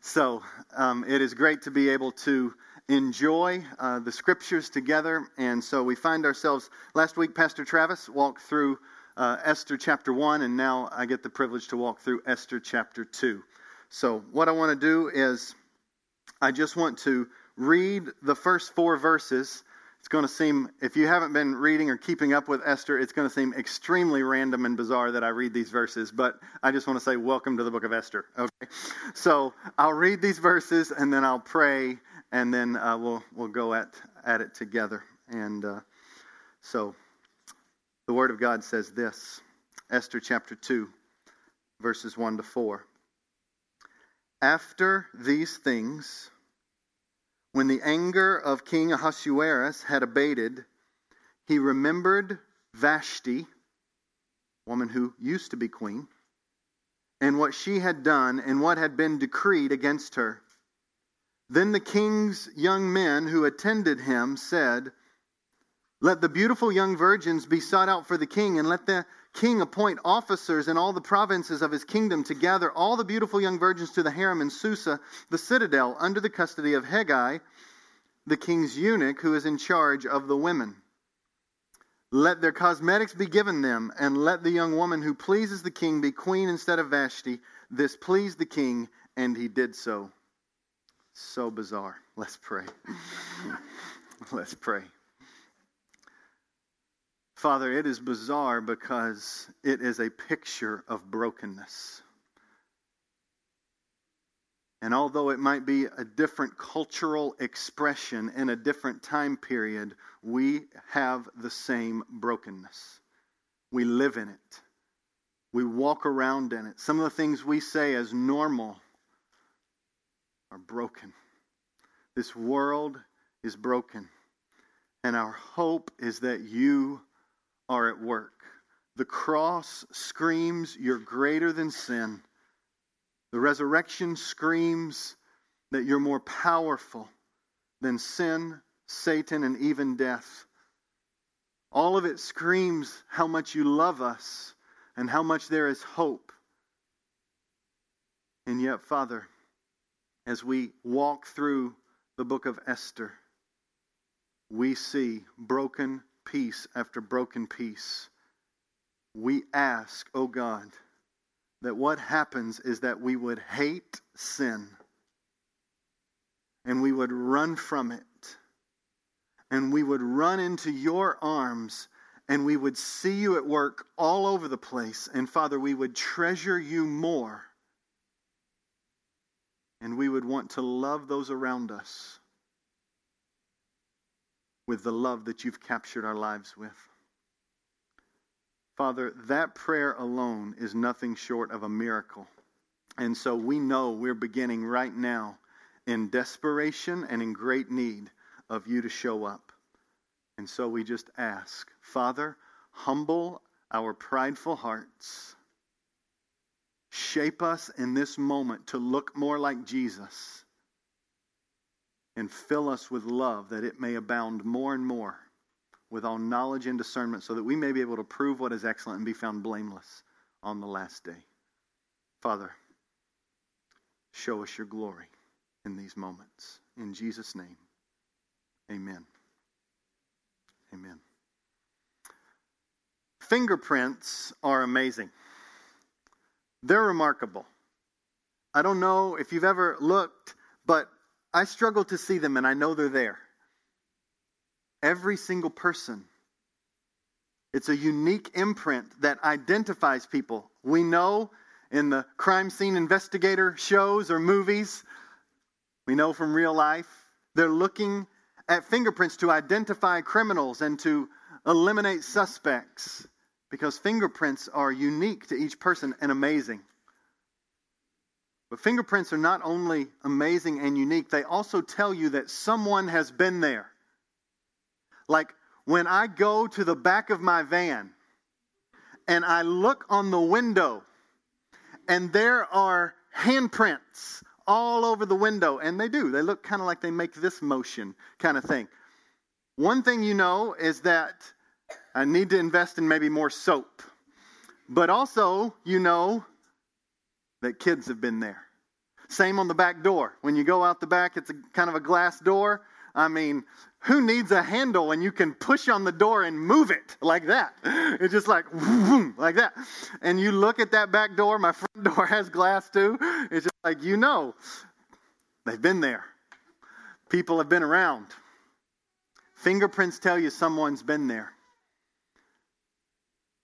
So um, it is great to be able to enjoy uh, the scriptures together. And so we find ourselves, last week, Pastor Travis walked through uh, Esther chapter 1, and now I get the privilege to walk through Esther chapter 2. So what I want to do is I just want to read the first four verses it's going to seem, if you haven't been reading or keeping up with Esther, it's going to seem extremely random and bizarre that I read these verses, but I just want to say, welcome to the book of Esther. Okay? So I'll read these verses and then I'll pray and then uh, we'll, we'll go at, at it together. And uh, so the Word of God says this Esther chapter 2, verses 1 to 4. After these things, when the anger of King Ahasuerus had abated, he remembered Vashti, woman who used to be queen, and what she had done and what had been decreed against her. Then the king's young men who attended him said, Let the beautiful young virgins be sought out for the king, and let the king appoint officers in all the provinces of his kingdom to gather all the beautiful young virgins to the harem in Susa, the citadel, under the custody of Hegai, the king's eunuch, who is in charge of the women. Let their cosmetics be given them, and let the young woman who pleases the king be queen instead of Vashti. This pleased the king, and he did so. So bizarre. Let's pray. Let's pray. Father, it is bizarre because it is a picture of brokenness. And although it might be a different cultural expression in a different time period, we have the same brokenness. We live in it. We walk around in it. Some of the things we say as normal are broken. This world is broken. And our hope is that you are at work. The cross screams, You're greater than sin. The resurrection screams that you're more powerful than sin, Satan, and even death. All of it screams how much you love us and how much there is hope. And yet, Father, as we walk through the book of Esther, we see broken piece after broken piece, We ask, oh God, that what happens is that we would hate sin and we would run from it and we would run into your arms and we would see you at work all over the place. And Father, we would treasure you more and we would want to love those around us with the love that you've captured our lives with. Father, that prayer alone is nothing short of a miracle. And so we know we're beginning right now in desperation and in great need of you to show up. And so we just ask, Father, humble our prideful hearts. Shape us in this moment to look more like Jesus. And fill us with love that it may abound more and more with all knowledge and discernment, so that we may be able to prove what is excellent and be found blameless on the last day. Father, show us your glory in these moments. In Jesus' name, amen. Amen. Fingerprints are amazing. They're remarkable. I don't know if you've ever looked, but I struggle to see them and I know they're there. Every single person. It's a unique imprint that identifies people. We know in the crime scene investigator shows or movies, we know from real life, they're looking at fingerprints to identify criminals and to eliminate suspects because fingerprints are unique to each person and amazing. But fingerprints are not only amazing and unique, they also tell you that someone has been there. Like when I go to the back of my van and I look on the window and there are handprints all over the window, and they do. They look kind of like they make this motion kind of thing. One thing you know is that I need to invest in maybe more soap. But also, you know that kids have been there. Same on the back door. When you go out the back, it's a kind of a glass door. I mean, who needs a handle when you can push on the door and move it like that? It's just like, like that. And you look at that back door, my front door has glass too. It's just like, you know, they've been there. People have been around. Fingerprints tell you someone's been there.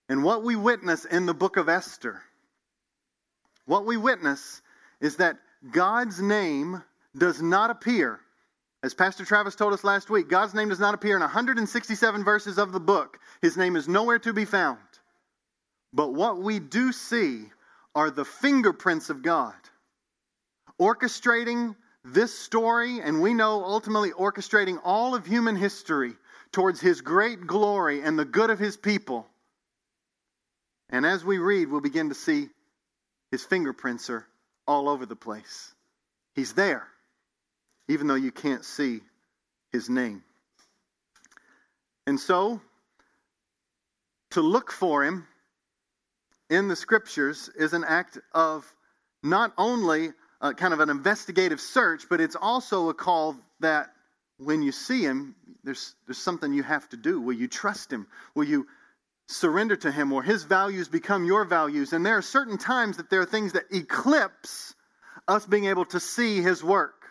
And what we witness in the book of Esther, what we witness is that God's name does not appear as Pastor Travis told us last week, God's name does not appear in 167 verses of the book. His name is nowhere to be found. But what we do see are the fingerprints of God orchestrating this story, and we know ultimately orchestrating all of human history towards His great glory and the good of His people. And as we read, we'll begin to see His fingerprints are all over the place. He's there even though you can't see his name. And so, to look for him in the scriptures is an act of not only kind of an investigative search, but it's also a call that when you see him, there's, there's something you have to do. Will you trust him? Will you surrender to him? Or his values become your values? And there are certain times that there are things that eclipse us being able to see his work.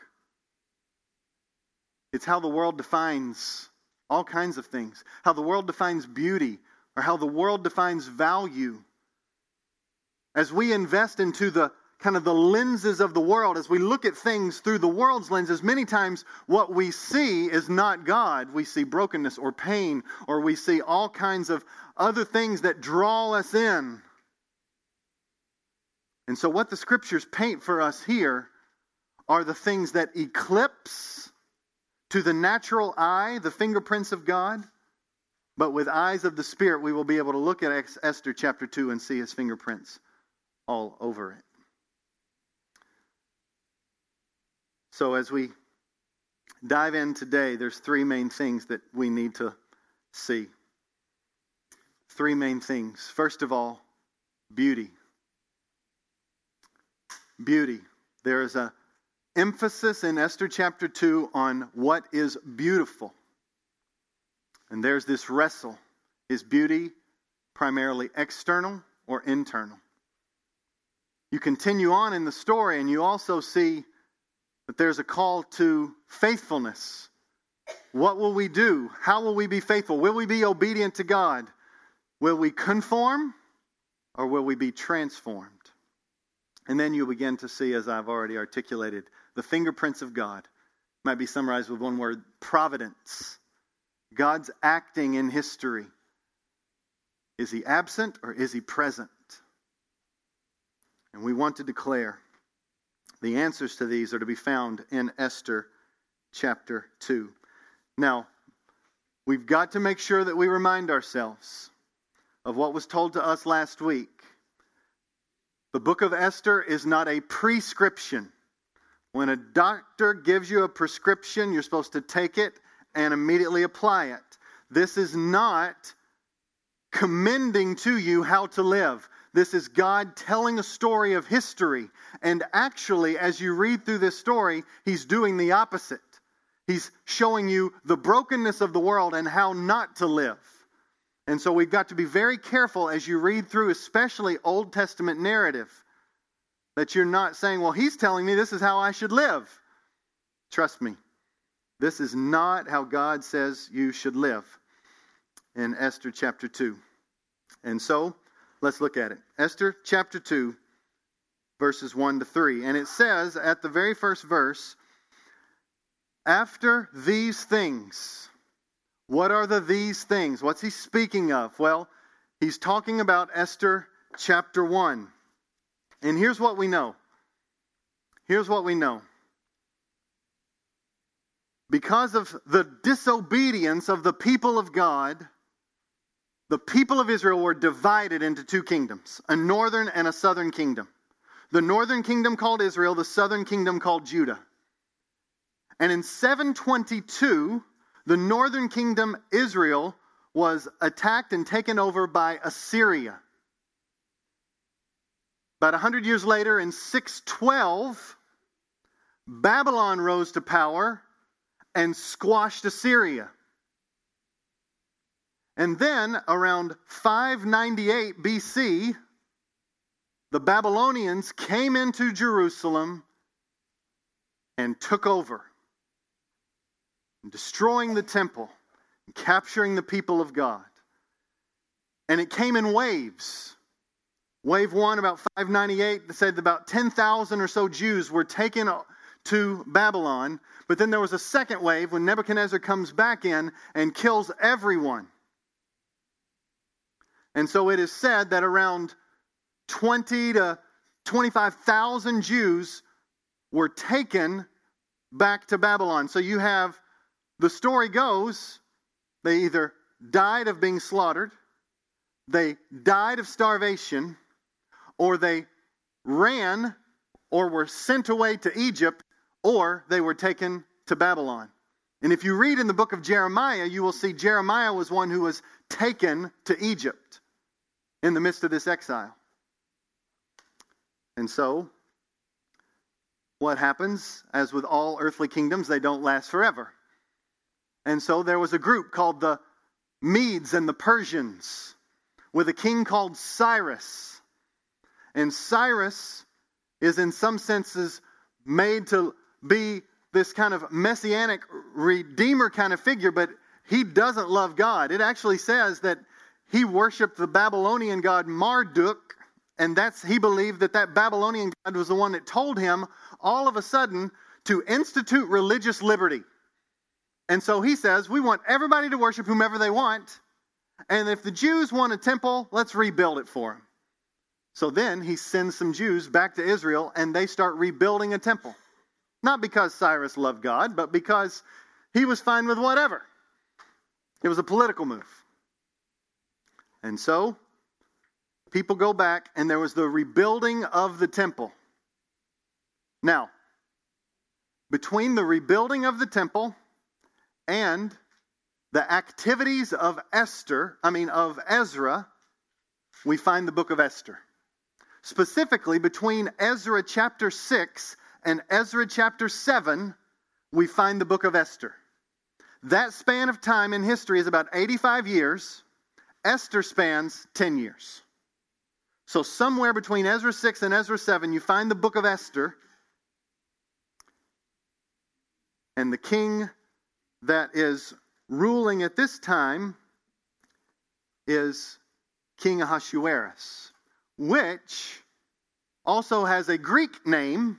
It's how the world defines all kinds of things, how the world defines beauty, or how the world defines value. As we invest into the kind of the lenses of the world, as we look at things through the world's lenses, many times what we see is not God. We see brokenness or pain, or we see all kinds of other things that draw us in. And so, what the scriptures paint for us here are the things that eclipse to the natural eye, the fingerprints of God, but with eyes of the Spirit, we will be able to look at Esther chapter 2 and see his fingerprints all over it. So, as we dive in today, there's three main things that we need to see. Three main things. First of all, beauty. Beauty. There is a emphasis in Esther chapter 2 on what is beautiful. And there's this wrestle. Is beauty primarily external or internal? You continue on in the story and you also see that there's a call to faithfulness. What will we do? How will we be faithful? Will we be obedient to God? Will we conform or will we be transformed? And then you begin to see, as I've already articulated, the fingerprints of God. Might be summarized with one word providence. God's acting in history. Is he absent or is he present? And we want to declare the answers to these are to be found in Esther chapter 2. Now, we've got to make sure that we remind ourselves of what was told to us last week. The book of Esther is not a prescription. When a doctor gives you a prescription, you're supposed to take it and immediately apply it. This is not commending to you how to live. This is God telling a story of history. And actually, as you read through this story, He's doing the opposite. He's showing you the brokenness of the world and how not to live. And so we've got to be very careful as you read through, especially Old Testament narrative that you're not saying, well, he's telling me this is how I should live. Trust me, this is not how God says you should live in Esther chapter 2. And so, let's look at it. Esther chapter 2, verses 1 to 3. And it says at the very first verse, after these things, what are the these things? What's he speaking of? Well, he's talking about Esther chapter 1. And here's what we know. Here's what we know. Because of the disobedience of the people of God, the people of Israel were divided into two kingdoms a northern and a southern kingdom. The northern kingdom called Israel, the southern kingdom called Judah. And in 722, the northern kingdom, Israel, was attacked and taken over by Assyria. About 100 years later, in 612, Babylon rose to power and squashed Assyria. And then around 598 BC, the Babylonians came into Jerusalem and took over, destroying the temple and capturing the people of God. And it came in waves. Wave one, about 598, said about 10,000 or so Jews were taken to Babylon. But then there was a second wave when Nebuchadnezzar comes back in and kills everyone. And so it is said that around 20 to 25,000 Jews were taken back to Babylon. So you have the story goes they either died of being slaughtered, they died of starvation, or they ran or were sent away to Egypt, or they were taken to Babylon. And if you read in the book of Jeremiah, you will see Jeremiah was one who was taken to Egypt in the midst of this exile. And so, what happens? As with all earthly kingdoms, they don't last forever. And so there was a group called the Medes and the Persians with a king called Cyrus. And Cyrus is, in some senses, made to be this kind of messianic redeemer kind of figure, but he doesn't love God. It actually says that he worshiped the Babylonian god Marduk, and that's he believed that that Babylonian god was the one that told him all of a sudden to institute religious liberty. And so he says, we want everybody to worship whomever they want, and if the Jews want a temple, let's rebuild it for them. So then he sends some Jews back to Israel, and they start rebuilding a temple. Not because Cyrus loved God, but because he was fine with whatever. It was a political move. And so, people go back, and there was the rebuilding of the temple. Now, between the rebuilding of the temple and the activities of Esther, I mean, of Ezra, we find the book of Esther. Specifically, between Ezra chapter 6 and Ezra chapter 7, we find the book of Esther. That span of time in history is about 85 years. Esther spans 10 years. So, somewhere between Ezra 6 and Ezra 7, you find the book of Esther. And the king that is ruling at this time is King Ahasuerus, which also has a Greek name,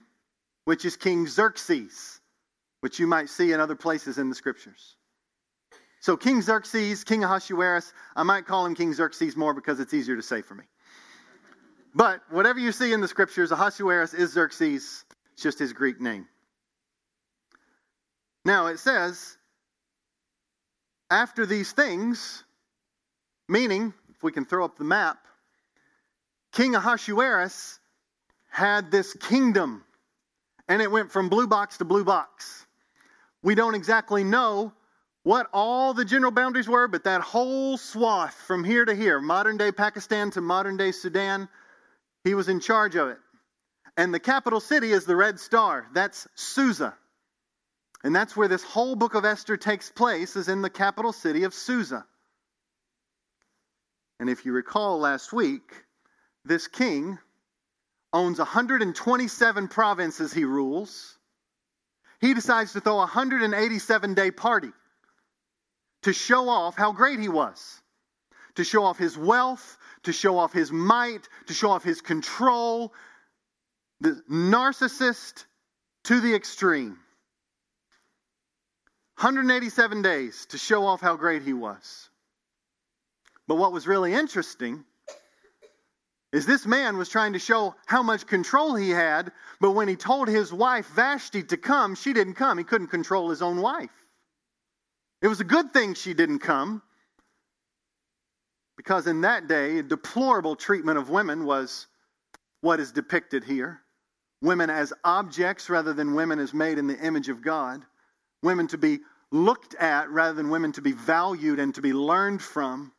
which is King Xerxes, which you might see in other places in the scriptures. So, King Xerxes, King Ahasuerus, I might call him King Xerxes more because it's easier to say for me. But whatever you see in the scriptures, Ahasuerus is Xerxes, it's just his Greek name. Now, it says, after these things, meaning, if we can throw up the map, King Ahasuerus had this kingdom, and it went from blue box to blue box. We don't exactly know what all the general boundaries were, but that whole swath from here to here, modern day Pakistan to modern day Sudan, he was in charge of it. And the capital city is the Red Star. That's Susa. And that's where this whole book of Esther takes place, is in the capital city of Susa. And if you recall last week, this king owns 127 provinces he rules. He decides to throw a 187 day party to show off how great he was, to show off his wealth, to show off his might, to show off his control. The narcissist to the extreme. 187 days to show off how great he was. But what was really interesting is this man was trying to show how much control he had, but when he told his wife Vashti to come, she didn't come. He couldn't control his own wife. It was a good thing she didn't come because in that day, deplorable treatment of women was what is depicted here. Women as objects rather than women as made in the image of God. Women to be looked at rather than women to be valued and to be learned from.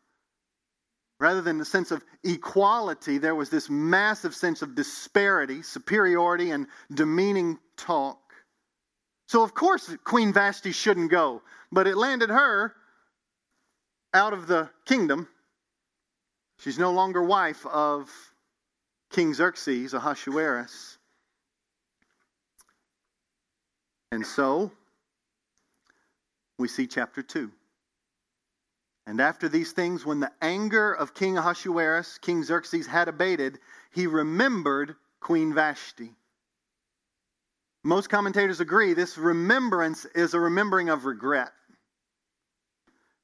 Rather than the sense of equality, there was this massive sense of disparity, superiority, and demeaning talk. So, of course, Queen Vashti shouldn't go, but it landed her out of the kingdom. She's no longer wife of King Xerxes, Ahasuerus. And so, we see chapter 2. And after these things, when the anger of King Ahasuerus, King Xerxes, had abated, he remembered Queen Vashti. Most commentators agree this remembrance is a remembering of regret.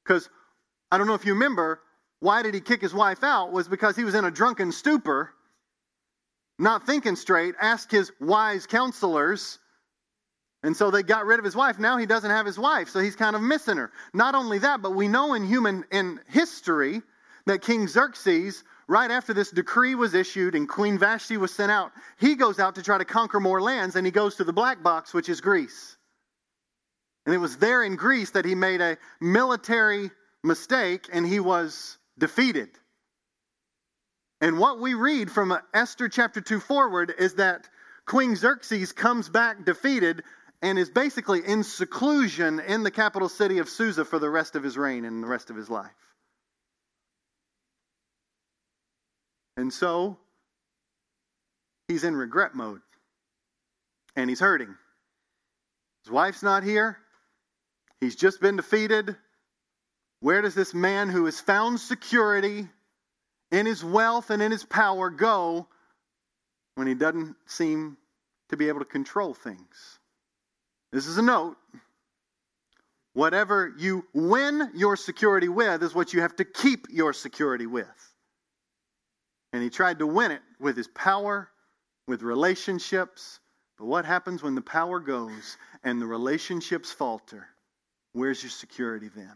Because I don't know if you remember, why did he kick his wife out? Was because he was in a drunken stupor, not thinking straight, asked his wise counselors and so they got rid of his wife. Now he doesn't have his wife, so he's kind of missing her. Not only that, but we know in human in history that King Xerxes, right after this decree was issued and Queen Vashti was sent out, he goes out to try to conquer more lands and he goes to the black box, which is Greece. And it was there in Greece that he made a military mistake and he was defeated. And what we read from Esther chapter 2 forward is that Queen Xerxes comes back defeated, and is basically in seclusion in the capital city of Susa for the rest of his reign and the rest of his life. And so he's in regret mode and he's hurting. His wife's not here. He's just been defeated. Where does this man who has found security in his wealth and in his power go when he doesn't seem to be able to control things? This is a note. Whatever you win your security with is what you have to keep your security with. And he tried to win it with his power, with relationships. But what happens when the power goes and the relationships falter? Where's your security then?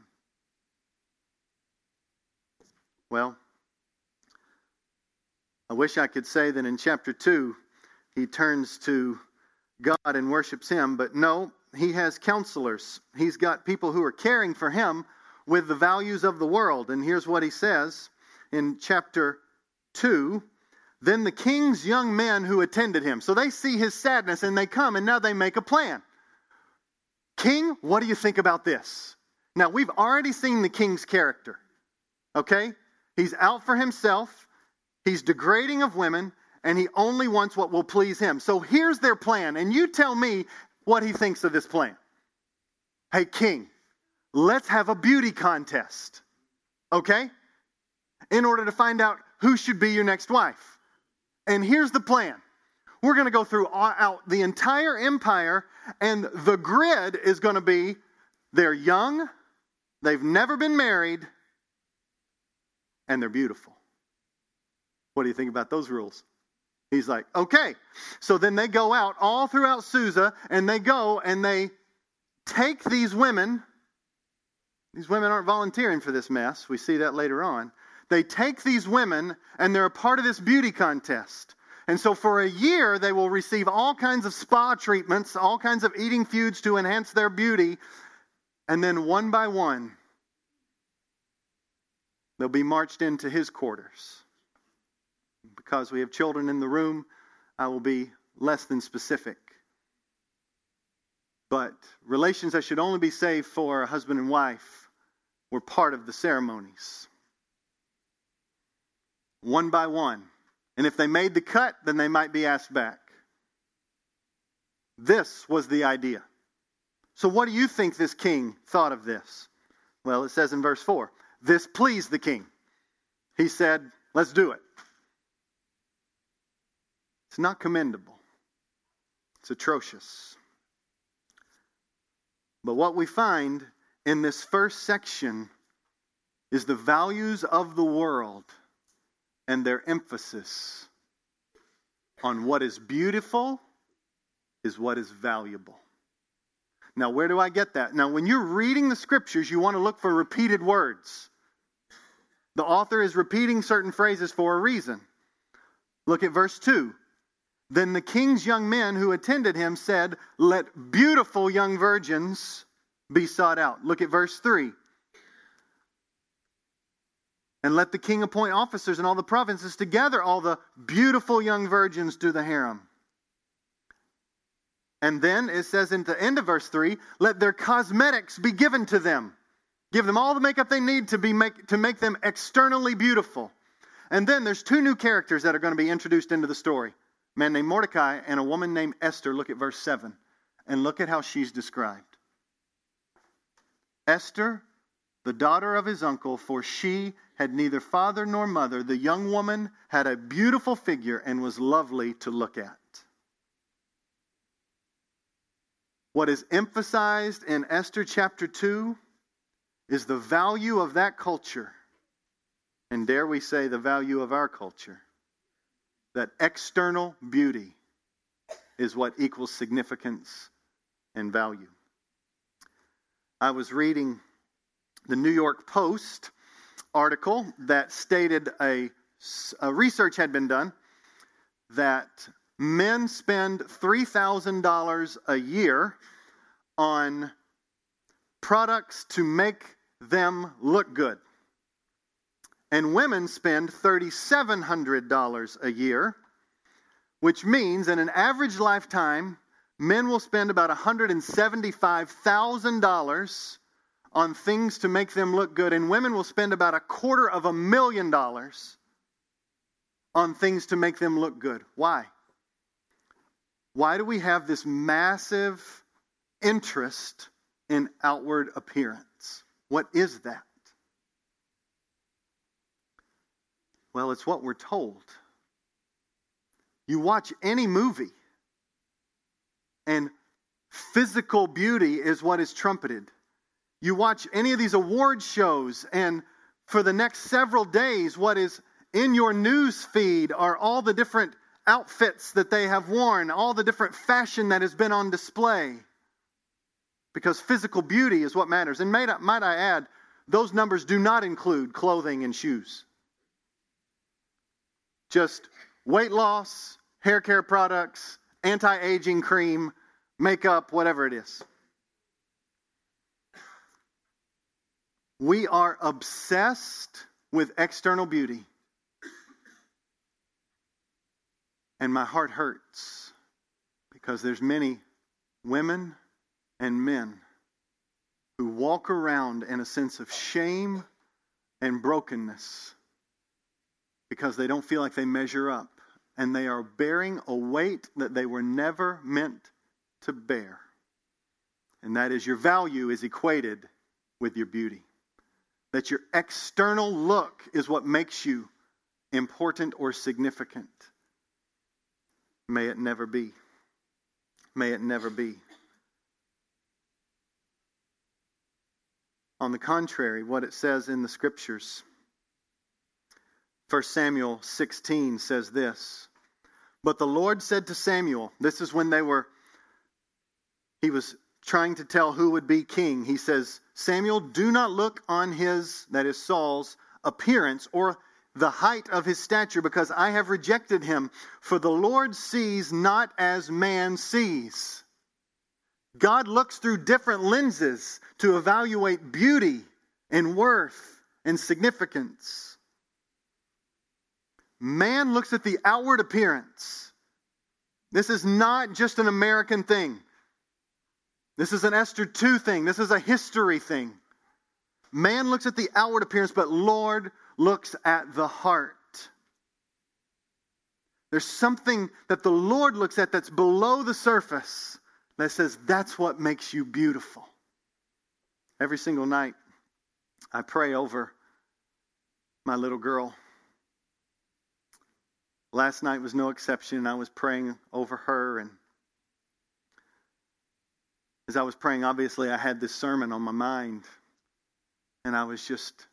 Well, I wish I could say that in chapter 2, he turns to God and worships Him, but no, he has counselors. He's got people who are caring for him with the values of the world. And here's what he says in chapter 2 Then the king's young men who attended him. So they see his sadness and they come and now they make a plan. King, what do you think about this? Now, we've already seen the king's character. Okay? He's out for himself, he's degrading of women, and he only wants what will please him. So here's their plan. And you tell me what he thinks of this plan. Hey, king, let's have a beauty contest. Okay? In order to find out who should be your next wife. And here's the plan. We're going to go through out the entire empire, and the grid is going to be they're young, they've never been married, and they're beautiful. What do you think about those rules? He's like, okay. So then they go out all throughout Susa and they go and they take these women. These women aren't volunteering for this mess. We see that later on. They take these women and they're a part of this beauty contest. And so for a year, they will receive all kinds of spa treatments, all kinds of eating feuds to enhance their beauty. And then one by one, they'll be marched into his quarters because we have children in the room, I will be less than specific. But relations that should only be saved for a husband and wife were part of the ceremonies. One by one. And if they made the cut, then they might be asked back. This was the idea. So, what do you think this king thought of this? Well, it says in verse 4 this pleased the king. He said, Let's do it. It's not commendable, it's atrocious. But what we find in this first section is the values of the world and their emphasis on what is beautiful is what is valuable. Now, where do I get that? Now, when you're reading the scriptures, you want to look for repeated words. The author is repeating certain phrases for a reason. Look at verse 2. Then the king's young men who attended him said, Let beautiful young virgins be sought out. Look at verse 3. And let the king appoint officers in all the provinces to gather all the beautiful young virgins to the harem. And then it says in the end of verse 3 let their cosmetics be given to them. Give them all the makeup they need to, be make, to make them externally beautiful. And then there's two new characters that are going to be introduced into the story a man named Mordecai and a woman named Esther. Look at verse 7 and look at how she's described. Esther, the daughter of his uncle, for she had neither father nor mother. The young woman had a beautiful figure and was lovely to look at. What is emphasized in Esther chapter 2 is the value of that culture. And dare we say, the value of our culture. That external beauty is what equals significance and value. I was reading the New York Post article that stated a, a research had been done that men spend $3,000 a year on products to make them look good. And women spend $3,700 a year, which means in an average lifetime, men will spend about $175,000 on things to make them look good, and women will spend about a quarter of a million dollars on things to make them look good. Why? Why do we have this massive interest in outward appearance? What is that? Well, it's what we're told. You watch any movie, and physical beauty is what is trumpeted. You watch any of these award shows, and for the next several days, what is in your news feed are all the different outfits that they have worn, all the different fashion that has been on display. Because physical beauty is what matters. And might I, might I add, those numbers do not include clothing and shoes. Just weight loss, hair care products, anti aging cream, makeup, whatever it is. We are obsessed with external beauty. And my heart hurts because there's many women and men who walk around in a sense of shame and brokenness because they don't feel like they measure up and they are bearing a weight that they were never meant to bear. And that is your value is equated with your beauty. That your external look is what makes you important or significant. May it never be. May it never be. On the contrary, what it says in the scriptures, 1 Samuel 16 says this But the Lord said to Samuel, this is when they were, he was trying to tell who would be king. He says, Samuel, do not look on his, that is Saul's, appearance or the height of his stature, because I have rejected him. For the Lord sees not as man sees. God looks through different lenses to evaluate beauty and worth and significance. Man looks at the outward appearance. This is not just an American thing. This is an Esther 2 thing. This is a history thing. Man looks at the outward appearance, but Lord looks at the heart. There's something that the Lord looks at that's below the surface that says that's what makes you beautiful. Every single night, I pray over my little girl. Last night was no exception. I was praying over her, and as I was praying, obviously, I had this sermon on my mind, and I was just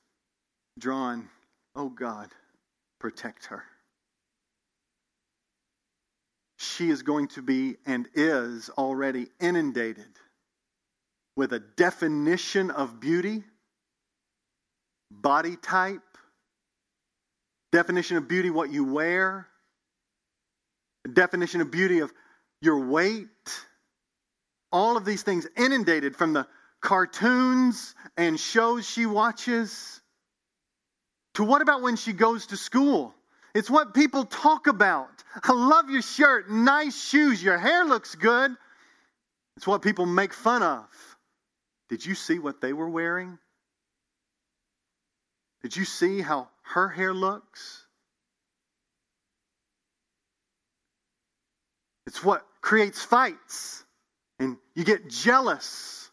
drawn, oh God, protect her. She is going to be and is already inundated with a definition of beauty, body type, definition of beauty, what you wear, definition of beauty of your weight, all of these things inundated from the cartoons and shows she watches to what about when she goes to school? It's what people talk about. I love your shirt, nice shoes, your hair looks good. It's what people make fun of. Did you see what they were wearing? Did you see how her hair looks? It's what creates fights, and you get jealous.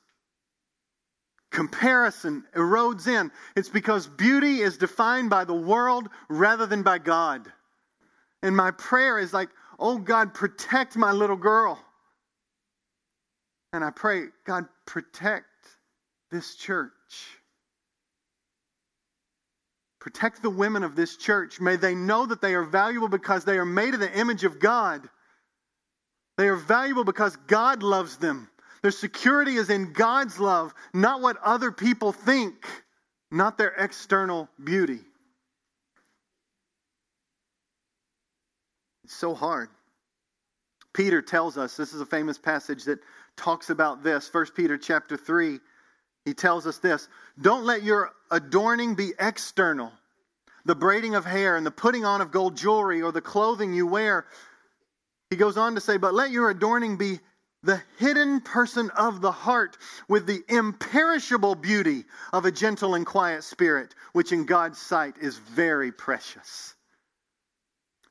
Comparison erodes in. It's because beauty is defined by the world rather than by God. And my prayer is like, oh God, protect my little girl. And I pray, God, protect this church. Protect the women of this church. May they know that they are valuable because they are made in the image of God. They are valuable because God loves them. Their security is in God's love, not what other people think, not their external beauty. It's so hard. Peter tells us, this is a famous passage that talks about this. 1 Peter chapter 3 he tells us this Don't let your adorning be external, the braiding of hair and the putting on of gold jewelry or the clothing you wear. He goes on to say, But let your adorning be the hidden person of the heart with the imperishable beauty of a gentle and quiet spirit, which in God's sight is very precious.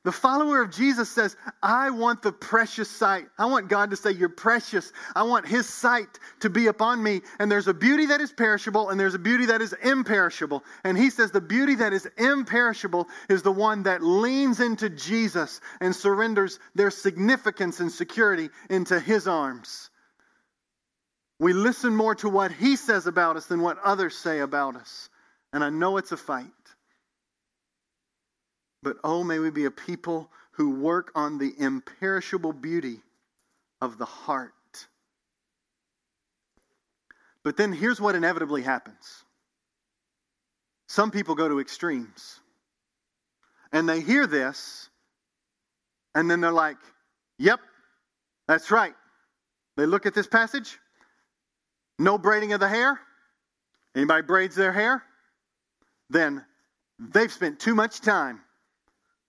The follower of Jesus says, I want the precious sight. I want God to say, You're precious. I want His sight to be upon me. And there's a beauty that is perishable and there's a beauty that is imperishable. And He says, The beauty that is imperishable is the one that leans into Jesus and surrenders their significance and security into His arms. We listen more to what He says about us than what others say about us. And I know it's a fight. But oh, may we be a people who work on the imperishable beauty of the heart. But then here's what inevitably happens some people go to extremes. And they hear this, and then they're like, yep, that's right. They look at this passage, no braiding of the hair. Anybody braids their hair? Then they've spent too much time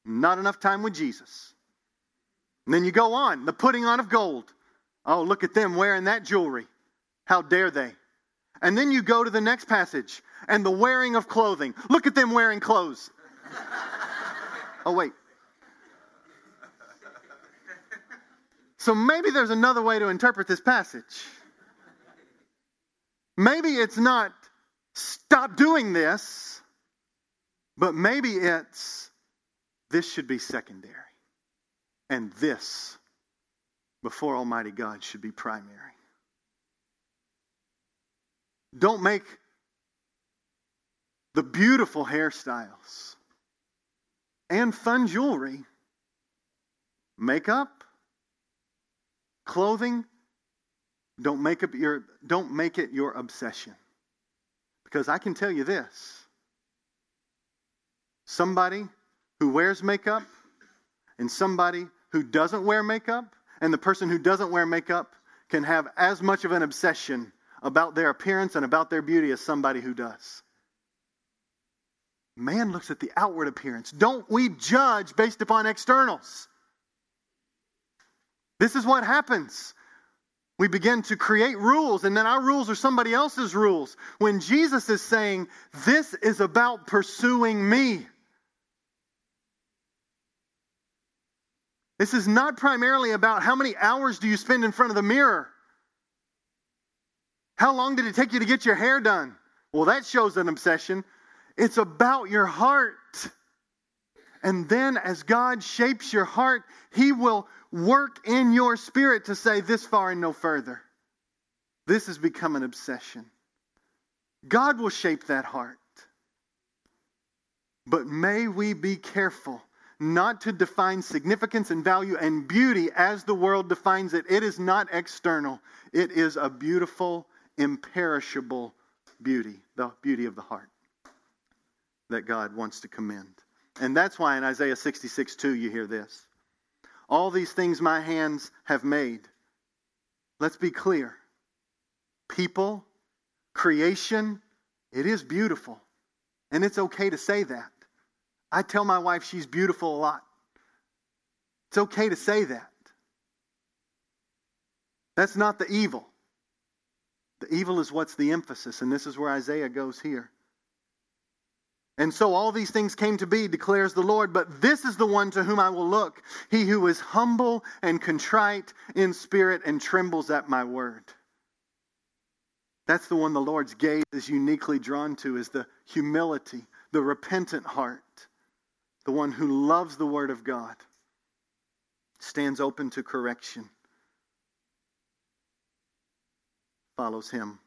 not enough time with Jesus. And then you go on, the putting on of gold. Oh, look at them wearing that jewelry. How dare they? And then you go to the next passage and the wearing of clothing. Look at them wearing clothes. oh, wait. So maybe there's another way to interpret this passage. Maybe it's not stop doing this, but maybe it's this should be secondary. And this, before Almighty God, should be primary. Don't make the beautiful hairstyles and fun jewelry, makeup, clothing, don't make, up your, don't make it your obsession. Because I can tell you this somebody who wears makeup and somebody who doesn't wear makeup, and the person who doesn't wear makeup can have as much of an obsession about their appearance and about their beauty as somebody who does. Man looks at the outward appearance. Don't we judge based upon externals? This is what happens. We begin to create rules, and then our rules are somebody else's rules. When Jesus is saying, This is about pursuing me. This is not primarily about how many hours do you spend in front of the mirror. How long did it take you to get your hair done? Well, that shows an obsession. It's about your heart. And then, as God shapes your heart, He will work in your spirit to say, This far and no further. This has become an obsession. God will shape that heart. But may we be careful not to define significance and value and beauty as the world defines it. It is not external, it is a beautiful, imperishable beauty, the beauty of the heart that God wants to commend. And that's why in Isaiah 66 2, you hear this All these things my hands have made. Let's be clear. People, creation, it is beautiful. And it's okay to say that. I tell my wife she's beautiful a lot. It's okay to say that. That's not the evil. The evil is what's the emphasis, and this is where Isaiah goes here. And so all these things came to be, declares the Lord. But this is the one to whom I will look, he who is humble and contrite in spirit and trembles at my word. That's the one the Lord's gaze is uniquely drawn to, is the humility, the repentant heart, the one who loves the word of God, stands open to correction, follows him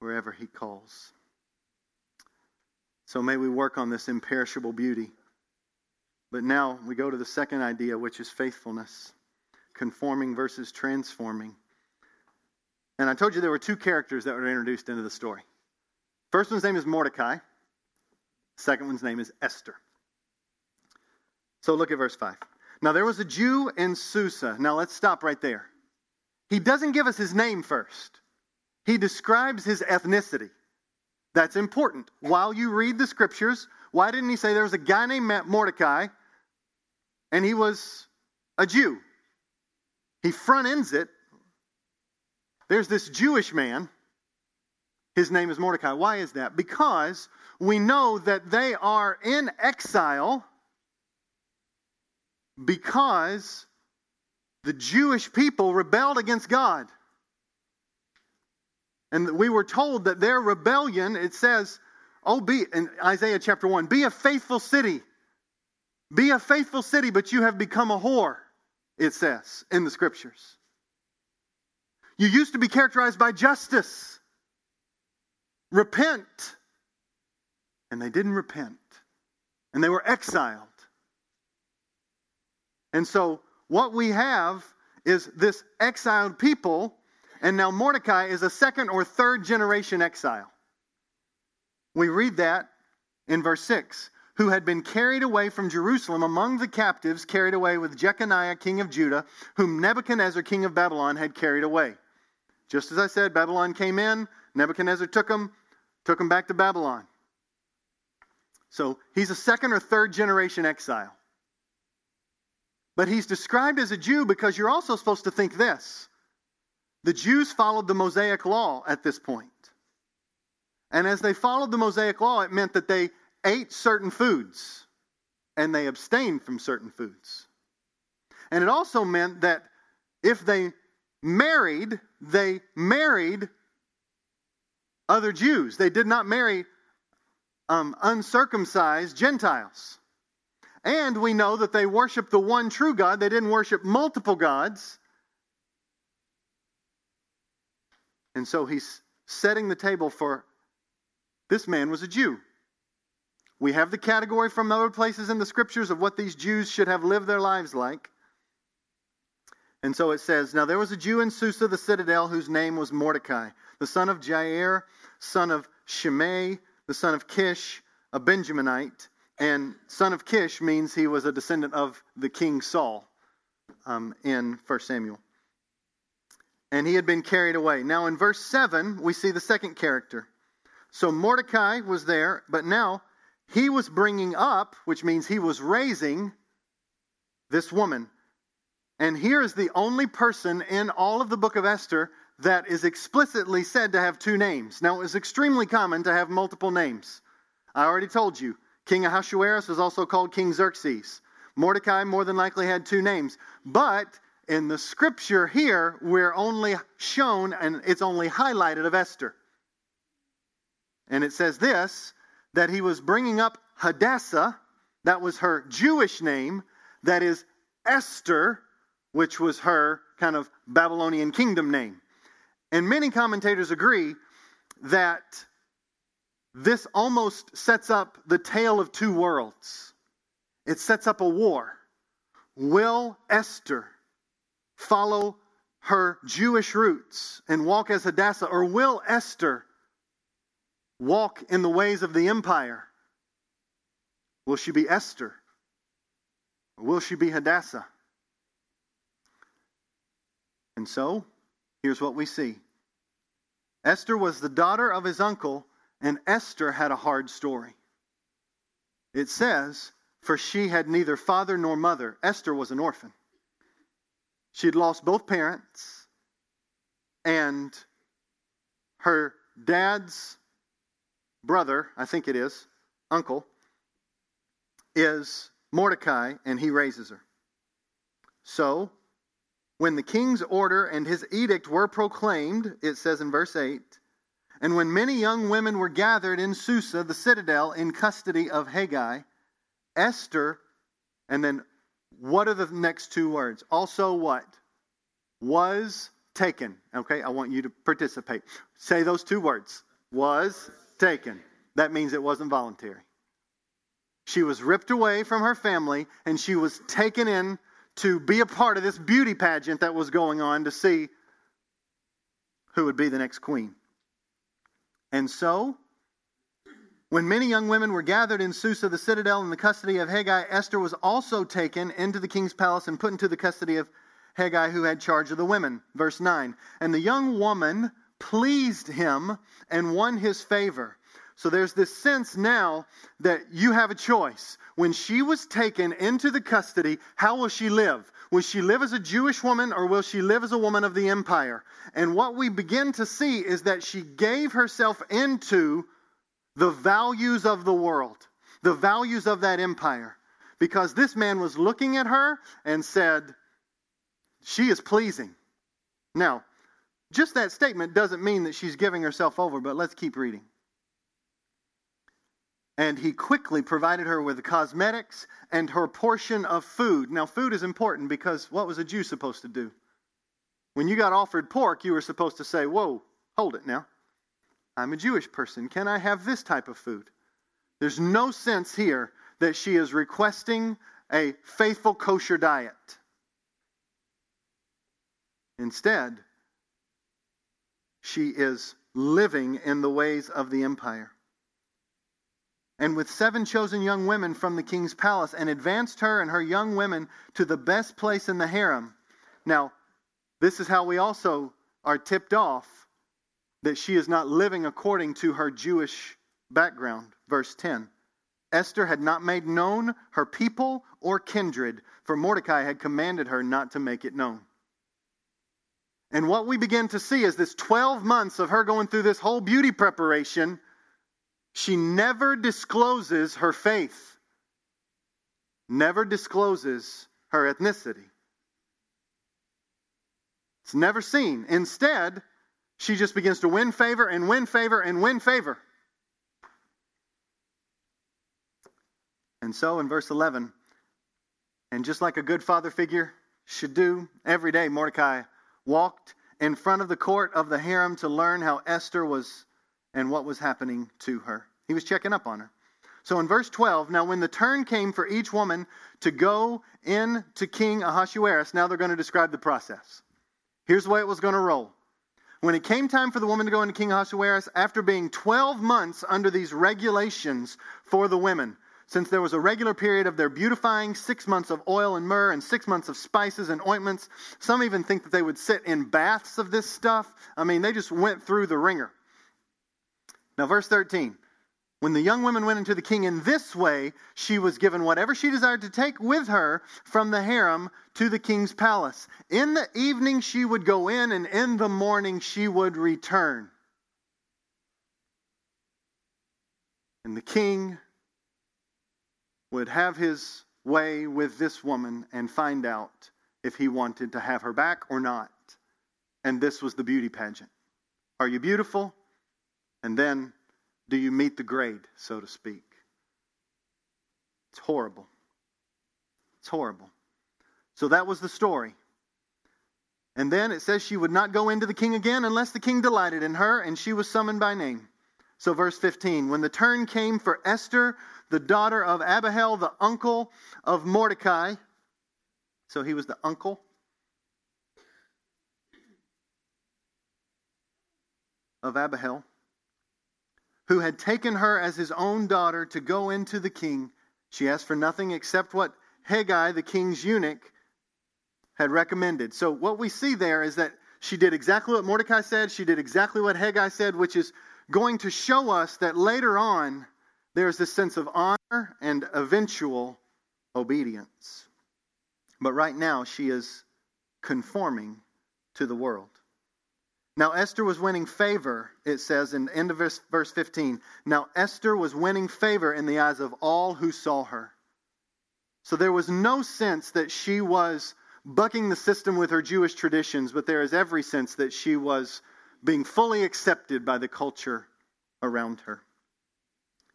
wherever he calls. So may we work on this imperishable beauty. But now we go to the second idea, which is faithfulness conforming versus transforming. And I told you there were two characters that were introduced into the story. First one's name is Mordecai, second one's name is Esther. So look at verse 5. Now there was a Jew in Susa. Now let's stop right there. He doesn't give us his name first, he describes his ethnicity. That's important. While you read the scriptures, why didn't he say there was a guy named Mordecai and he was a Jew? He front ends it. There's this Jewish man. His name is Mordecai. Why is that? Because we know that they are in exile because the Jewish people rebelled against God. And we were told that their rebellion, it says, oh, be, in Isaiah chapter 1, be a faithful city. Be a faithful city, but you have become a whore, it says in the scriptures. You used to be characterized by justice. Repent. And they didn't repent. And they were exiled. And so, what we have is this exiled people and now Mordecai is a second or third generation exile. We read that in verse 6 who had been carried away from Jerusalem among the captives, carried away with Jeconiah, king of Judah, whom Nebuchadnezzar, king of Babylon, had carried away. Just as I said, Babylon came in, Nebuchadnezzar took him, took him back to Babylon. So he's a second or third generation exile. But he's described as a Jew because you're also supposed to think this the Jews followed the Mosaic law at this point. And as they followed the Mosaic law, it meant that they ate certain foods and they abstained from certain foods. And it also meant that if they married, they married other Jews. They did not marry um, uncircumcised Gentiles. And we know that they worshiped the one true God. They didn't worship multiple gods. And so he's setting the table for this man was a Jew. We have the category from other places in the scriptures of what these Jews should have lived their lives like. And so it says, Now there was a Jew in Susa, the citadel, whose name was Mordecai, the son of Jair, son of Shimei, the son of Kish, a Benjaminite. And son of Kish means he was a descendant of the king Saul um, in 1 Samuel and he had been carried away. Now, in verse 7, we see the second character. So Mordecai was there, but now he was bringing up, which means he was raising this woman. And here is the only person in all of the book of Esther that is explicitly said to have two names. Now, it was extremely common to have multiple names. I already told you, King Ahasuerus was also called King Xerxes. Mordecai more than likely had two names. But in the scripture here, we're only shown and it's only highlighted of Esther. And it says this that he was bringing up Hadassah, that was her Jewish name, that is Esther, which was her kind of Babylonian kingdom name. And many commentators agree that this almost sets up the tale of two worlds. It sets up a war. Will Esther follow her Jewish roots and walk as Hadassah? Or will Esther walk in the ways of the empire? Will she be Esther? Or will she be Hadassah? And so, here's what we see Esther was the daughter of his uncle, and Esther had a hard story. It says, For she had neither father nor mother. Esther was an orphan. She had lost both parents, and her dad's brother, I think it is, uncle, is Mordecai, and he raises her. So, when the king's order and his edict were proclaimed, it says in verse 8, and when many young women were gathered in Susa, the citadel, in custody of Hegai, Esther, and then what are the next two words? Also, what? Was taken. Okay, I want you to participate. Say those two words. Was taken. That means it wasn't voluntary. She was ripped away from her family and she was taken in to be a part of this beauty pageant that was going on to see who would be the next queen. And so, when many young women were gathered in Susa, the citadel, in the custody of Hegai, Esther was also taken into the king's palace and put into the custody of Hegai, who had charge of the women. Verse 9. And the young woman pleased him and won his favor. So there's this sense now that you have a choice. When she was taken into the custody, how will she live? Will she live as a Jewish woman or will she live as a woman of the empire? And what we begin to see is that she gave herself into the values of the world, the values of that empire. Because this man was looking at her and said, She is pleasing. Now, just that statement doesn't mean that she's giving herself over, but let's keep reading. And he quickly provided her with cosmetics and her portion of food. Now, food is important because what was a Jew supposed to do? When you got offered pork, you were supposed to say, Whoa, hold it now. I'm a Jewish person. Can I have this type of food? There's no sense here that she is requesting a faithful kosher diet. Instead, she is living in the ways of the empire. And with seven chosen young women from the king's palace, and advanced her and her young women to the best place in the harem. Now, this is how we also are tipped off that she is not living according to her Jewish background. Verse 10 Esther had not made known her people or kindred, for Mordecai had commanded her not to make it known. And what we begin to see is this 12 months of her going through this whole beauty preparation, she never discloses her faith, never discloses her ethnicity. It's never seen. Instead, she just begins to win favor and win favor and win favor. And so in verse 11, and just like a good father figure should do, every day Mordecai walked in front of the court of the harem to learn how Esther was and what was happening to her. He was checking up on her. So in verse 12, now when the turn came for each woman to go in to King Ahasuerus, now they're going to describe the process. Here's the way it was going to roll. When it came time for the woman to go into King Ahasuerus, after being 12 months under these regulations for the women, since there was a regular period of their beautifying, six months of oil and myrrh, and six months of spices and ointments, some even think that they would sit in baths of this stuff. I mean, they just went through the ringer. Now, verse 13. When the young woman went into the king in this way, she was given whatever she desired to take with her from the harem to the king's palace. In the evening she would go in, and in the morning she would return. And the king would have his way with this woman and find out if he wanted to have her back or not. And this was the beauty pageant. Are you beautiful? And then do you meet the grade, so to speak? It's horrible. It's horrible. So that was the story. And then it says she would not go into the king again unless the king delighted in her, and she was summoned by name. So, verse 15 when the turn came for Esther, the daughter of Abihail, the uncle of Mordecai, so he was the uncle of Abihail, who had taken her as his own daughter to go into the king. She asked for nothing except what Hegai, the king's eunuch, had recommended. So, what we see there is that she did exactly what Mordecai said. She did exactly what Hegai said, which is going to show us that later on there's this sense of honor and eventual obedience. But right now, she is conforming to the world. Now, Esther was winning favor, it says in the end of verse, verse 15. Now, Esther was winning favor in the eyes of all who saw her. So there was no sense that she was bucking the system with her Jewish traditions, but there is every sense that she was being fully accepted by the culture around her.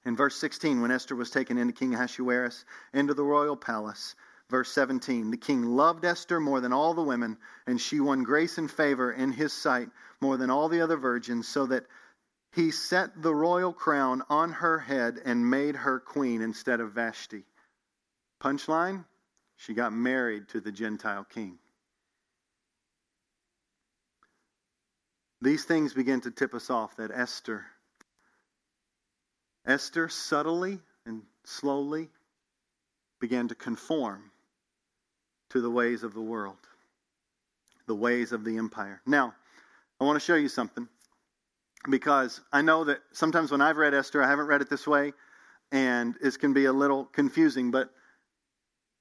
In verse 16, when Esther was taken into King Ahasuerus into the royal palace, verse 17, the king loved Esther more than all the women, and she won grace and favor in his sight more than all the other virgins, so that he set the royal crown on her head and made her queen instead of Vashti. Punchline she got married to the Gentile king. These things begin to tip us off that Esther, Esther subtly and slowly began to conform to the ways of the world, the ways of the empire. Now, I want to show you something because I know that sometimes when I've read Esther, I haven't read it this way, and it can be a little confusing, but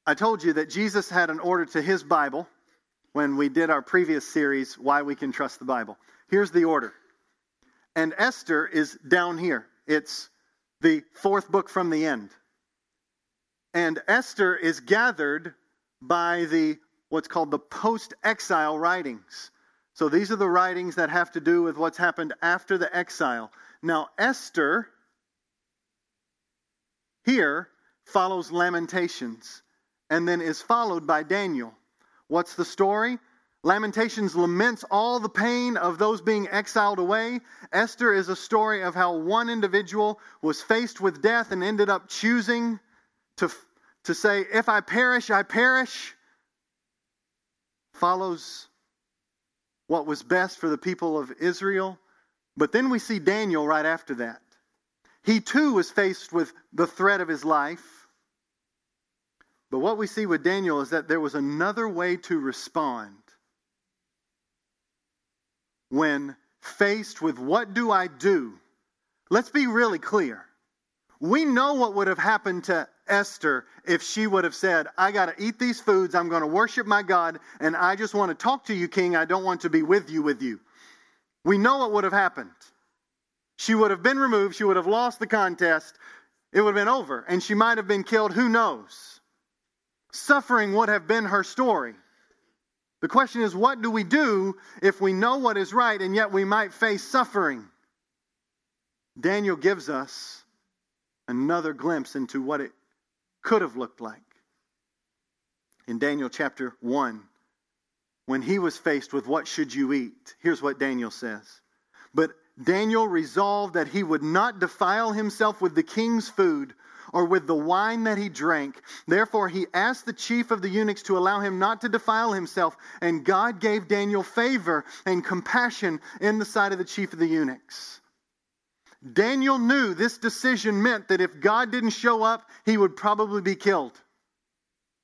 I told you that Jesus had an order to his Bible when we did our previous series, Why We Can Trust the Bible. Here's the order. And Esther is down here. It's the fourth book from the end. And Esther is gathered by the what's called the post-exile writings. So these are the writings that have to do with what's happened after the exile. Now Esther here follows Lamentations and then is followed by Daniel. What's the story? Lamentations laments all the pain of those being exiled away. Esther is a story of how one individual was faced with death and ended up choosing to, to say, If I perish, I perish. Follows what was best for the people of Israel. But then we see Daniel right after that. He too was faced with the threat of his life. But what we see with Daniel is that there was another way to respond when faced with what do I do? Let's be really clear. We know what would have happened to Esther if she would have said, I got to eat these foods, I'm going to worship my God, and I just want to talk to you, King. I don't want to be with you, with you. We know what would have happened. She would have been removed, she would have lost the contest, it would have been over, and she might have been killed. Who knows? suffering would have been her story. The question is, what do we do if we know what is right and yet we might face suffering? Daniel gives us another glimpse into what it could have looked like. In Daniel chapter 1, when he was faced with what should you eat, here's what Daniel says. But Daniel resolved that he would not defile himself with the king's food or with the wine that he drank. Therefore, he asked the chief of the eunuchs to allow him not to defile himself. And God gave Daniel favor and compassion in the sight of the chief of the eunuchs. Daniel knew this decision meant that if God didn't show up, he would probably be killed.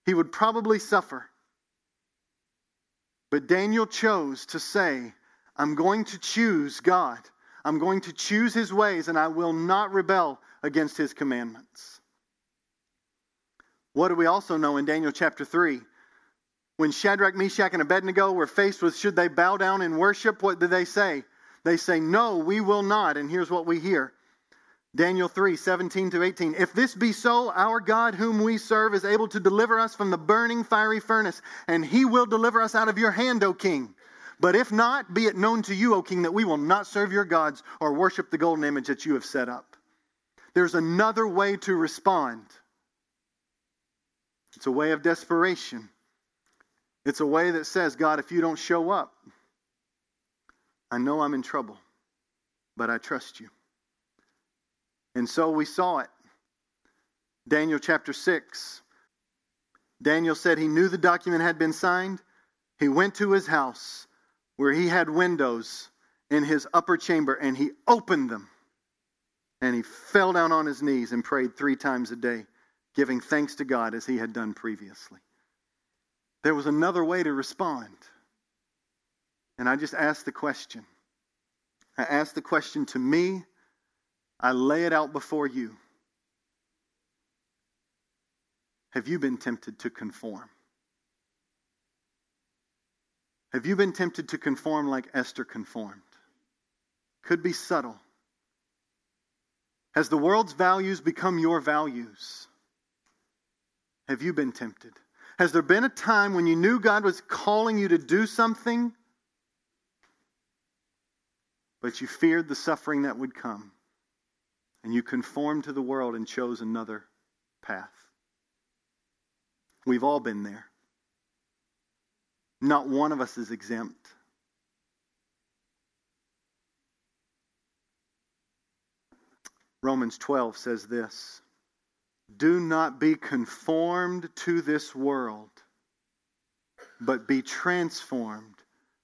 He would probably suffer. But Daniel chose to say, I'm going to choose God. I'm going to choose his ways, and I will not rebel against his commandments. What do we also know in Daniel chapter 3? When Shadrach, Meshach, and Abednego were faced with should they bow down and worship, what did they say? They say, No, we will not. And here's what we hear Daniel 3 17 to 18. If this be so, our God, whom we serve, is able to deliver us from the burning fiery furnace, and he will deliver us out of your hand, O king. But if not, be it known to you, O king, that we will not serve your gods or worship the golden image that you have set up. There's another way to respond. It's a way of desperation. It's a way that says, God, if you don't show up, I know I'm in trouble, but I trust you. And so we saw it. Daniel chapter 6. Daniel said he knew the document had been signed. He went to his house where he had windows in his upper chamber and he opened them. And he fell down on his knees and prayed three times a day, giving thanks to God as he had done previously. There was another way to respond. And I just ask the question. I ask the question to me. I lay it out before you. Have you been tempted to conform? Have you been tempted to conform like Esther conformed? Could be subtle. Has the world's values become your values? Have you been tempted? Has there been a time when you knew God was calling you to do something, but you feared the suffering that would come, and you conformed to the world and chose another path? We've all been there. Not one of us is exempt. Romans 12 says this Do not be conformed to this world, but be transformed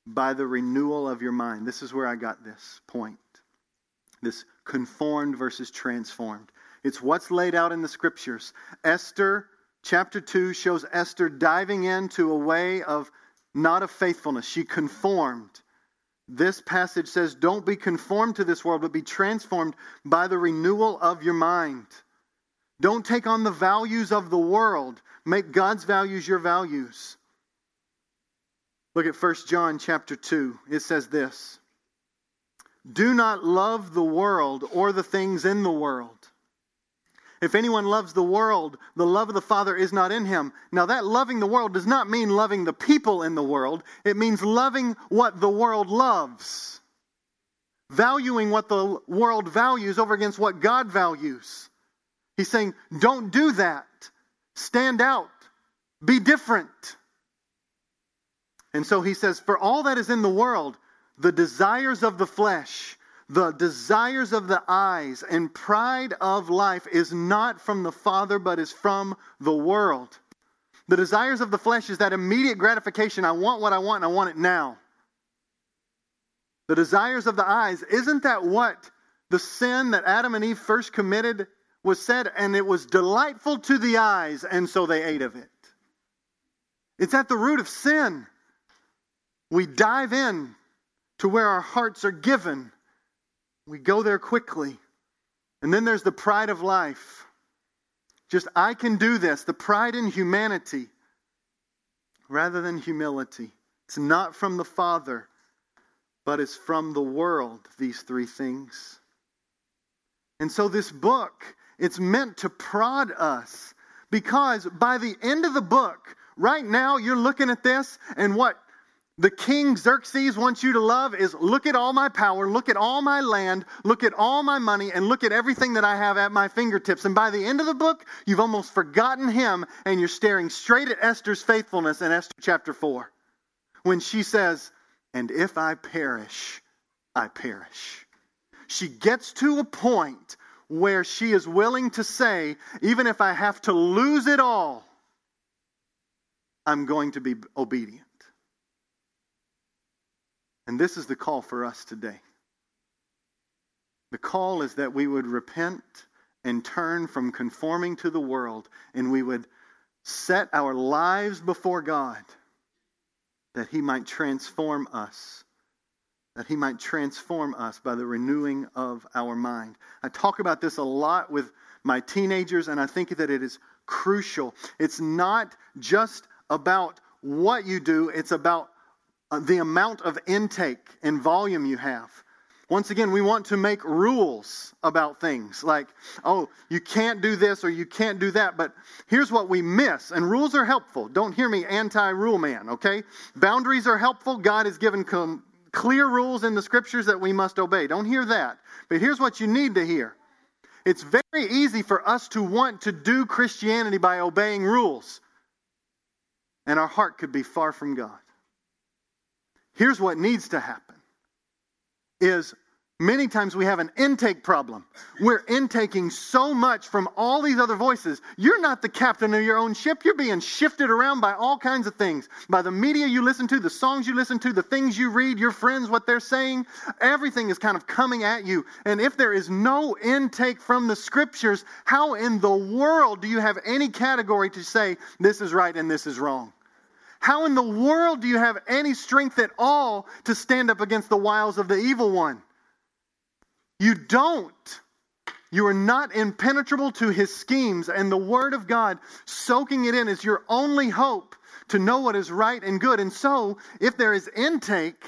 by the renewal of your mind. This is where I got this point. This conformed versus transformed. It's what's laid out in the scriptures. Esther chapter 2 shows Esther diving into a way of not of faithfulness. She conformed. This passage says, Don't be conformed to this world, but be transformed by the renewal of your mind. Don't take on the values of the world. Make God's values your values. Look at 1 John chapter 2. It says this Do not love the world or the things in the world. If anyone loves the world, the love of the Father is not in him. Now, that loving the world does not mean loving the people in the world, it means loving what the world loves, valuing what the world values over against what God values. He's saying, don't do that. Stand out. Be different. And so he says, for all that is in the world, the desires of the flesh, the desires of the eyes and pride of life is not from the Father, but is from the world. The desires of the flesh is that immediate gratification. I want what I want and I want it now. The desires of the eyes, isn't that what the sin that Adam and Eve first committed was said? And it was delightful to the eyes, and so they ate of it. It's at the root of sin. We dive in to where our hearts are given we go there quickly. And then there's the pride of life. Just, I can do this. The pride in humanity rather than humility. It's not from the Father, but it's from the world, these three things. And so this book, it's meant to prod us because by the end of the book, right now you're looking at this and what the king Xerxes wants you to love is look at all my power, look at all my land, look at all my money, and look at everything that I have at my fingertips. And by the end of the book, you've almost forgotten him and you're staring straight at Esther's faithfulness in Esther chapter 4 when she says, And if I perish, I perish. She gets to a point where she is willing to say, Even if I have to lose it all, I'm going to be obedient. And this is the call for us today. The call is that we would repent and turn from conforming to the world and we would set our lives before God that He might transform us. That He might transform us by the renewing of our mind. I talk about this a lot with my teenagers, and I think that it is crucial. It's not just about what you do, it's about uh, the amount of intake and volume you have. Once again, we want to make rules about things like, oh, you can't do this or you can't do that. But here's what we miss. And rules are helpful. Don't hear me anti rule man, okay? Boundaries are helpful. God has given com- clear rules in the scriptures that we must obey. Don't hear that. But here's what you need to hear it's very easy for us to want to do Christianity by obeying rules, and our heart could be far from God. Here's what needs to happen is many times we have an intake problem. We're intaking so much from all these other voices. You're not the captain of your own ship. You're being shifted around by all kinds of things. By the media you listen to, the songs you listen to, the things you read, your friends, what they're saying. Everything is kind of coming at you. And if there is no intake from the scriptures, how in the world do you have any category to say this is right and this is wrong? How in the world do you have any strength at all to stand up against the wiles of the evil one? You don't. you are not impenetrable to his schemes, and the word of God, soaking it in, is your only hope to know what is right and good. And so, if there is intake,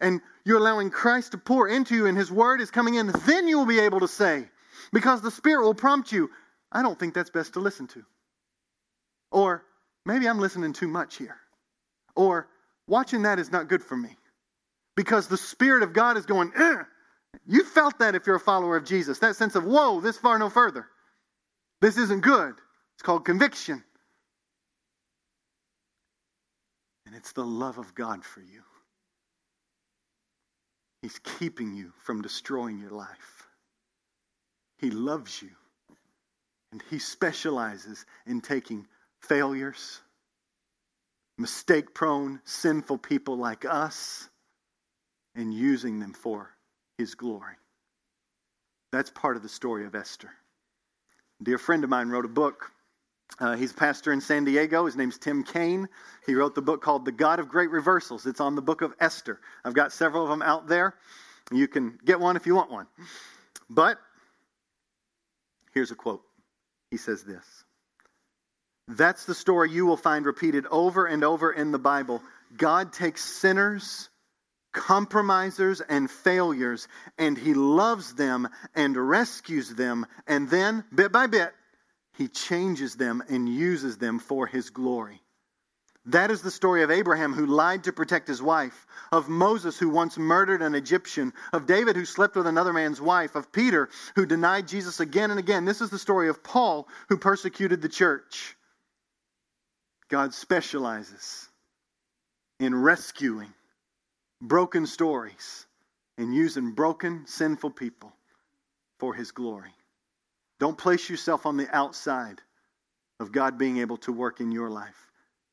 and you're allowing Christ to pour into you and his word is coming in, then you will be able to say, because the Spirit will prompt you, I don't think that's best to listen to. Or maybe I'm listening too much here. Or watching that is not good for me. Because the Spirit of God is going, eh. you felt that if you're a follower of Jesus. That sense of, whoa, this far, no further. This isn't good. It's called conviction. And it's the love of God for you. He's keeping you from destroying your life. He loves you. And He specializes in taking failures, mistake prone, sinful people like us, and using them for His glory. That's part of the story of Esther. A dear friend of mine wrote a book. Uh, he's a pastor in San Diego. His name's Tim Kaine. He wrote the book called The God of Great Reversals. It's on the book of Esther. I've got several of them out there. You can get one if you want one. But here's a quote. He says this That's the story you will find repeated over and over in the Bible. God takes sinners, compromisers, and failures, and He loves them and rescues them. And then, bit by bit, He changes them and uses them for His glory. That is the story of Abraham who lied to protect his wife, of Moses who once murdered an Egyptian, of David who slept with another man's wife, of Peter who denied Jesus again and again. This is the story of Paul who persecuted the church. God specializes in rescuing broken stories and using broken, sinful people for his glory. Don't place yourself on the outside of God being able to work in your life.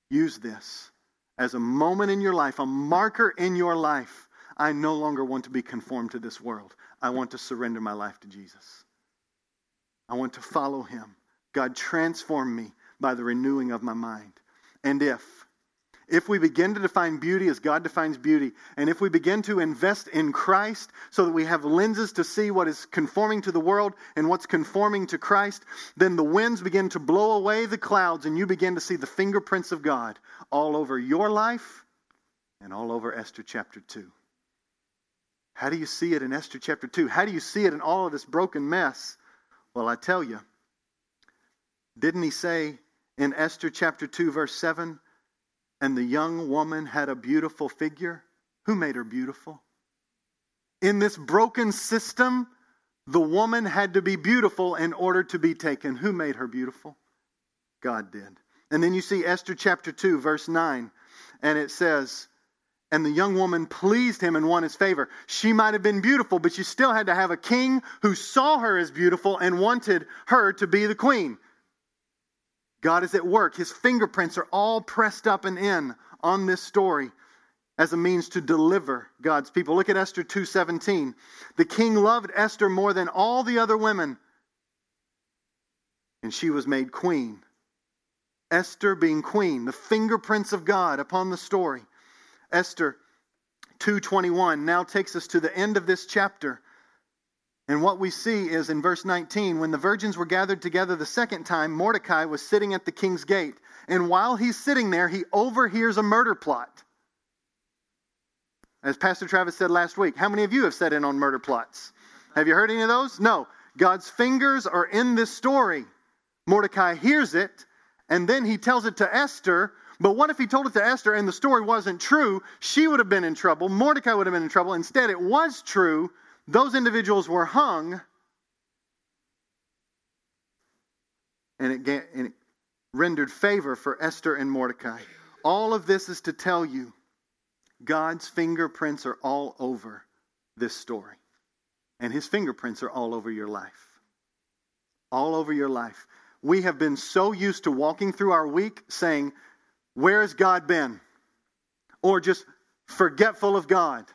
Use this as a moment in your life, a marker in your life. I no longer want to be conformed to this world. I want to surrender my life to Jesus. I want to follow him. God, transform me by the renewing of my mind. And if if we begin to define beauty as God defines beauty, and if we begin to invest in Christ so that we have lenses to see what is conforming to the world and what's conforming to Christ, then the winds begin to blow away the clouds and you begin to see the fingerprints of God all over your life and all over Esther chapter 2. How do you see it in Esther chapter 2? How do you see it in all of this broken mess? Well, I tell you, didn't he say in Esther chapter 2, verse 7? and the young woman had a beautiful figure. Who made her beautiful? In this broken system, the woman had to be beautiful in order to be taken. Who made her beautiful? God did. And then you see Esther chapter 2, verse 9, and it says, and the young woman pleased him and won his favor. She might have been beautiful, but she still had to have a king who saw her as beautiful and wanted her to be the queen. God is at work. His fingerprints are all pressed up and in on this story as a means to deliver God's people. Look at Esther 2:17. The king loved Esther more than all the other women, and she was made queen. Esther being queen, the fingerprints of God upon the story. Esther 2:21 now takes us to the end of this chapter and what we see is in verse 19, when the virgins were gathered together the second time, Mordecai was sitting at the king's gate. And while he's sitting there, he overhears a murder plot. As Pastor Travis said last week, how many of you have set in on murder plots? Have you heard any of those? No. God's fingers are in this story. Mordecai hears it, and then he tells it to Esther. But what if he told it to Esther and the story wasn't true? She would have been in trouble. Mordecai would have been in trouble. Instead, it was true. Those individuals were hung, and it, and it rendered favor for Esther and Mordecai. All of this is to tell you God's fingerprints are all over this story. And his fingerprints are all over your life. All over your life. We have been so used to walking through our week saying, Where has God been? Or just forgetful of God.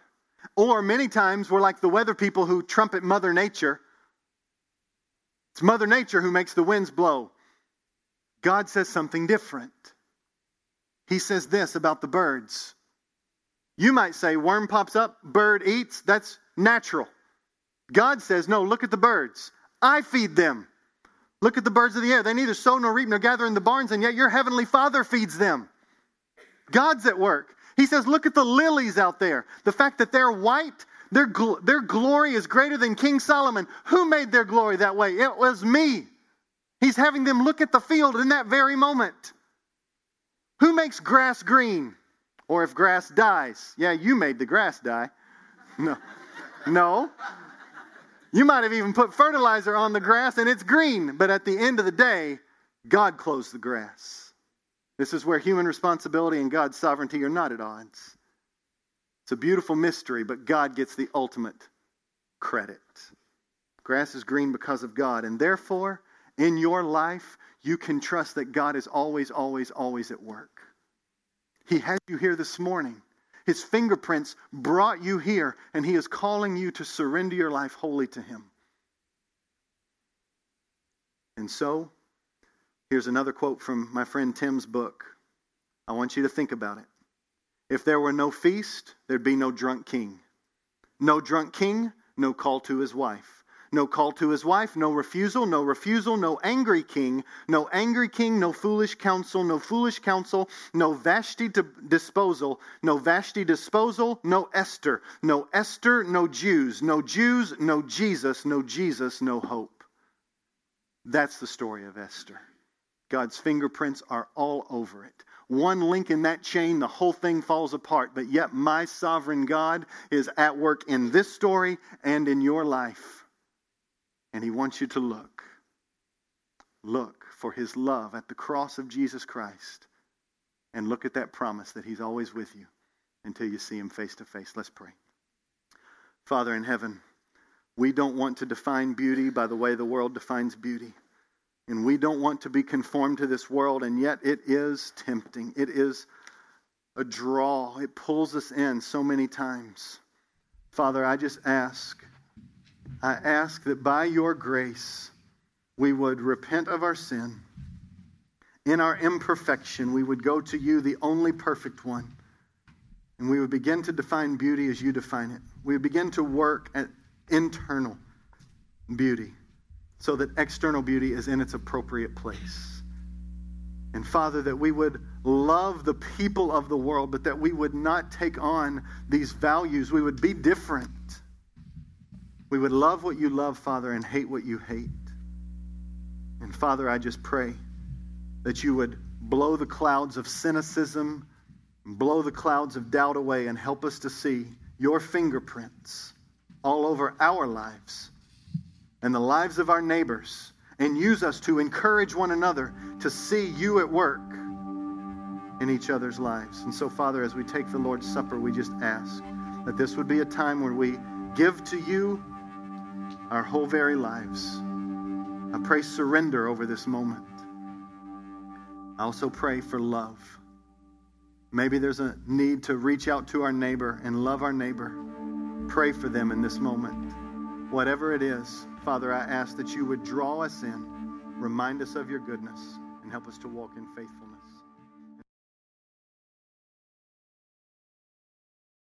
Or many times we're like the weather people who trumpet Mother Nature. It's Mother Nature who makes the winds blow. God says something different. He says this about the birds. You might say, worm pops up, bird eats. That's natural. God says, no, look at the birds. I feed them. Look at the birds of the air. They neither sow nor reap nor gather in the barns, and yet your heavenly Father feeds them. God's at work. He says, Look at the lilies out there. The fact that they're white, their, gl- their glory is greater than King Solomon. Who made their glory that way? It was me. He's having them look at the field in that very moment. Who makes grass green? Or if grass dies? Yeah, you made the grass die. No. No. You might have even put fertilizer on the grass and it's green, but at the end of the day, God clothes the grass. This is where human responsibility and God's sovereignty are not at odds. It's a beautiful mystery, but God gets the ultimate credit. Grass is green because of God, and therefore, in your life, you can trust that God is always, always, always at work. He had you here this morning. His fingerprints brought you here, and He is calling you to surrender your life wholly to Him. And so, here's another quote from my friend Tim's book. I want you to think about it. If there were no feast, there'd be no drunk king. No drunk king, no call to his wife. No call to his wife, no refusal, no refusal, no angry king, no angry king, no foolish counsel, no foolish counsel, no Vashti disposal, no Vashti disposal, no Esther, no Esther, no Jews, no Jews, no Jesus, no Jesus, no hope. That's the story of Esther. God's fingerprints are all over it. One link in that chain, the whole thing falls apart. But yet, my sovereign God is at work in this story and in your life. And he wants you to look. Look for his love at the cross of Jesus Christ. And look at that promise that he's always with you until you see him face to face. Let's pray. Father in heaven, we don't want to define beauty by the way the world defines beauty. And we don't want to be conformed to this world, and yet it is tempting. It is a draw. It pulls us in so many times. Father, I just ask I ask that by your grace we would repent of our sin. In our imperfection, we would go to you, the only perfect one, and we would begin to define beauty as you define it. We would begin to work at internal beauty so that external beauty is in its appropriate place. And Father, that we would love the people of the world, but that we would not take on these values. We would be different we would love what you love, Father, and hate what you hate. And Father, I just pray that you would blow the clouds of cynicism, blow the clouds of doubt away, and help us to see your fingerprints all over our lives and the lives of our neighbors, and use us to encourage one another to see you at work in each other's lives. And so, Father, as we take the Lord's Supper, we just ask that this would be a time where we give to you our whole very lives. I pray surrender over this moment. I also pray for love. Maybe there's a need to reach out to our neighbor and love our neighbor. Pray for them in this moment. Whatever it is, Father, I ask that you would draw us in, remind us of your goodness, and help us to walk in faithfulness.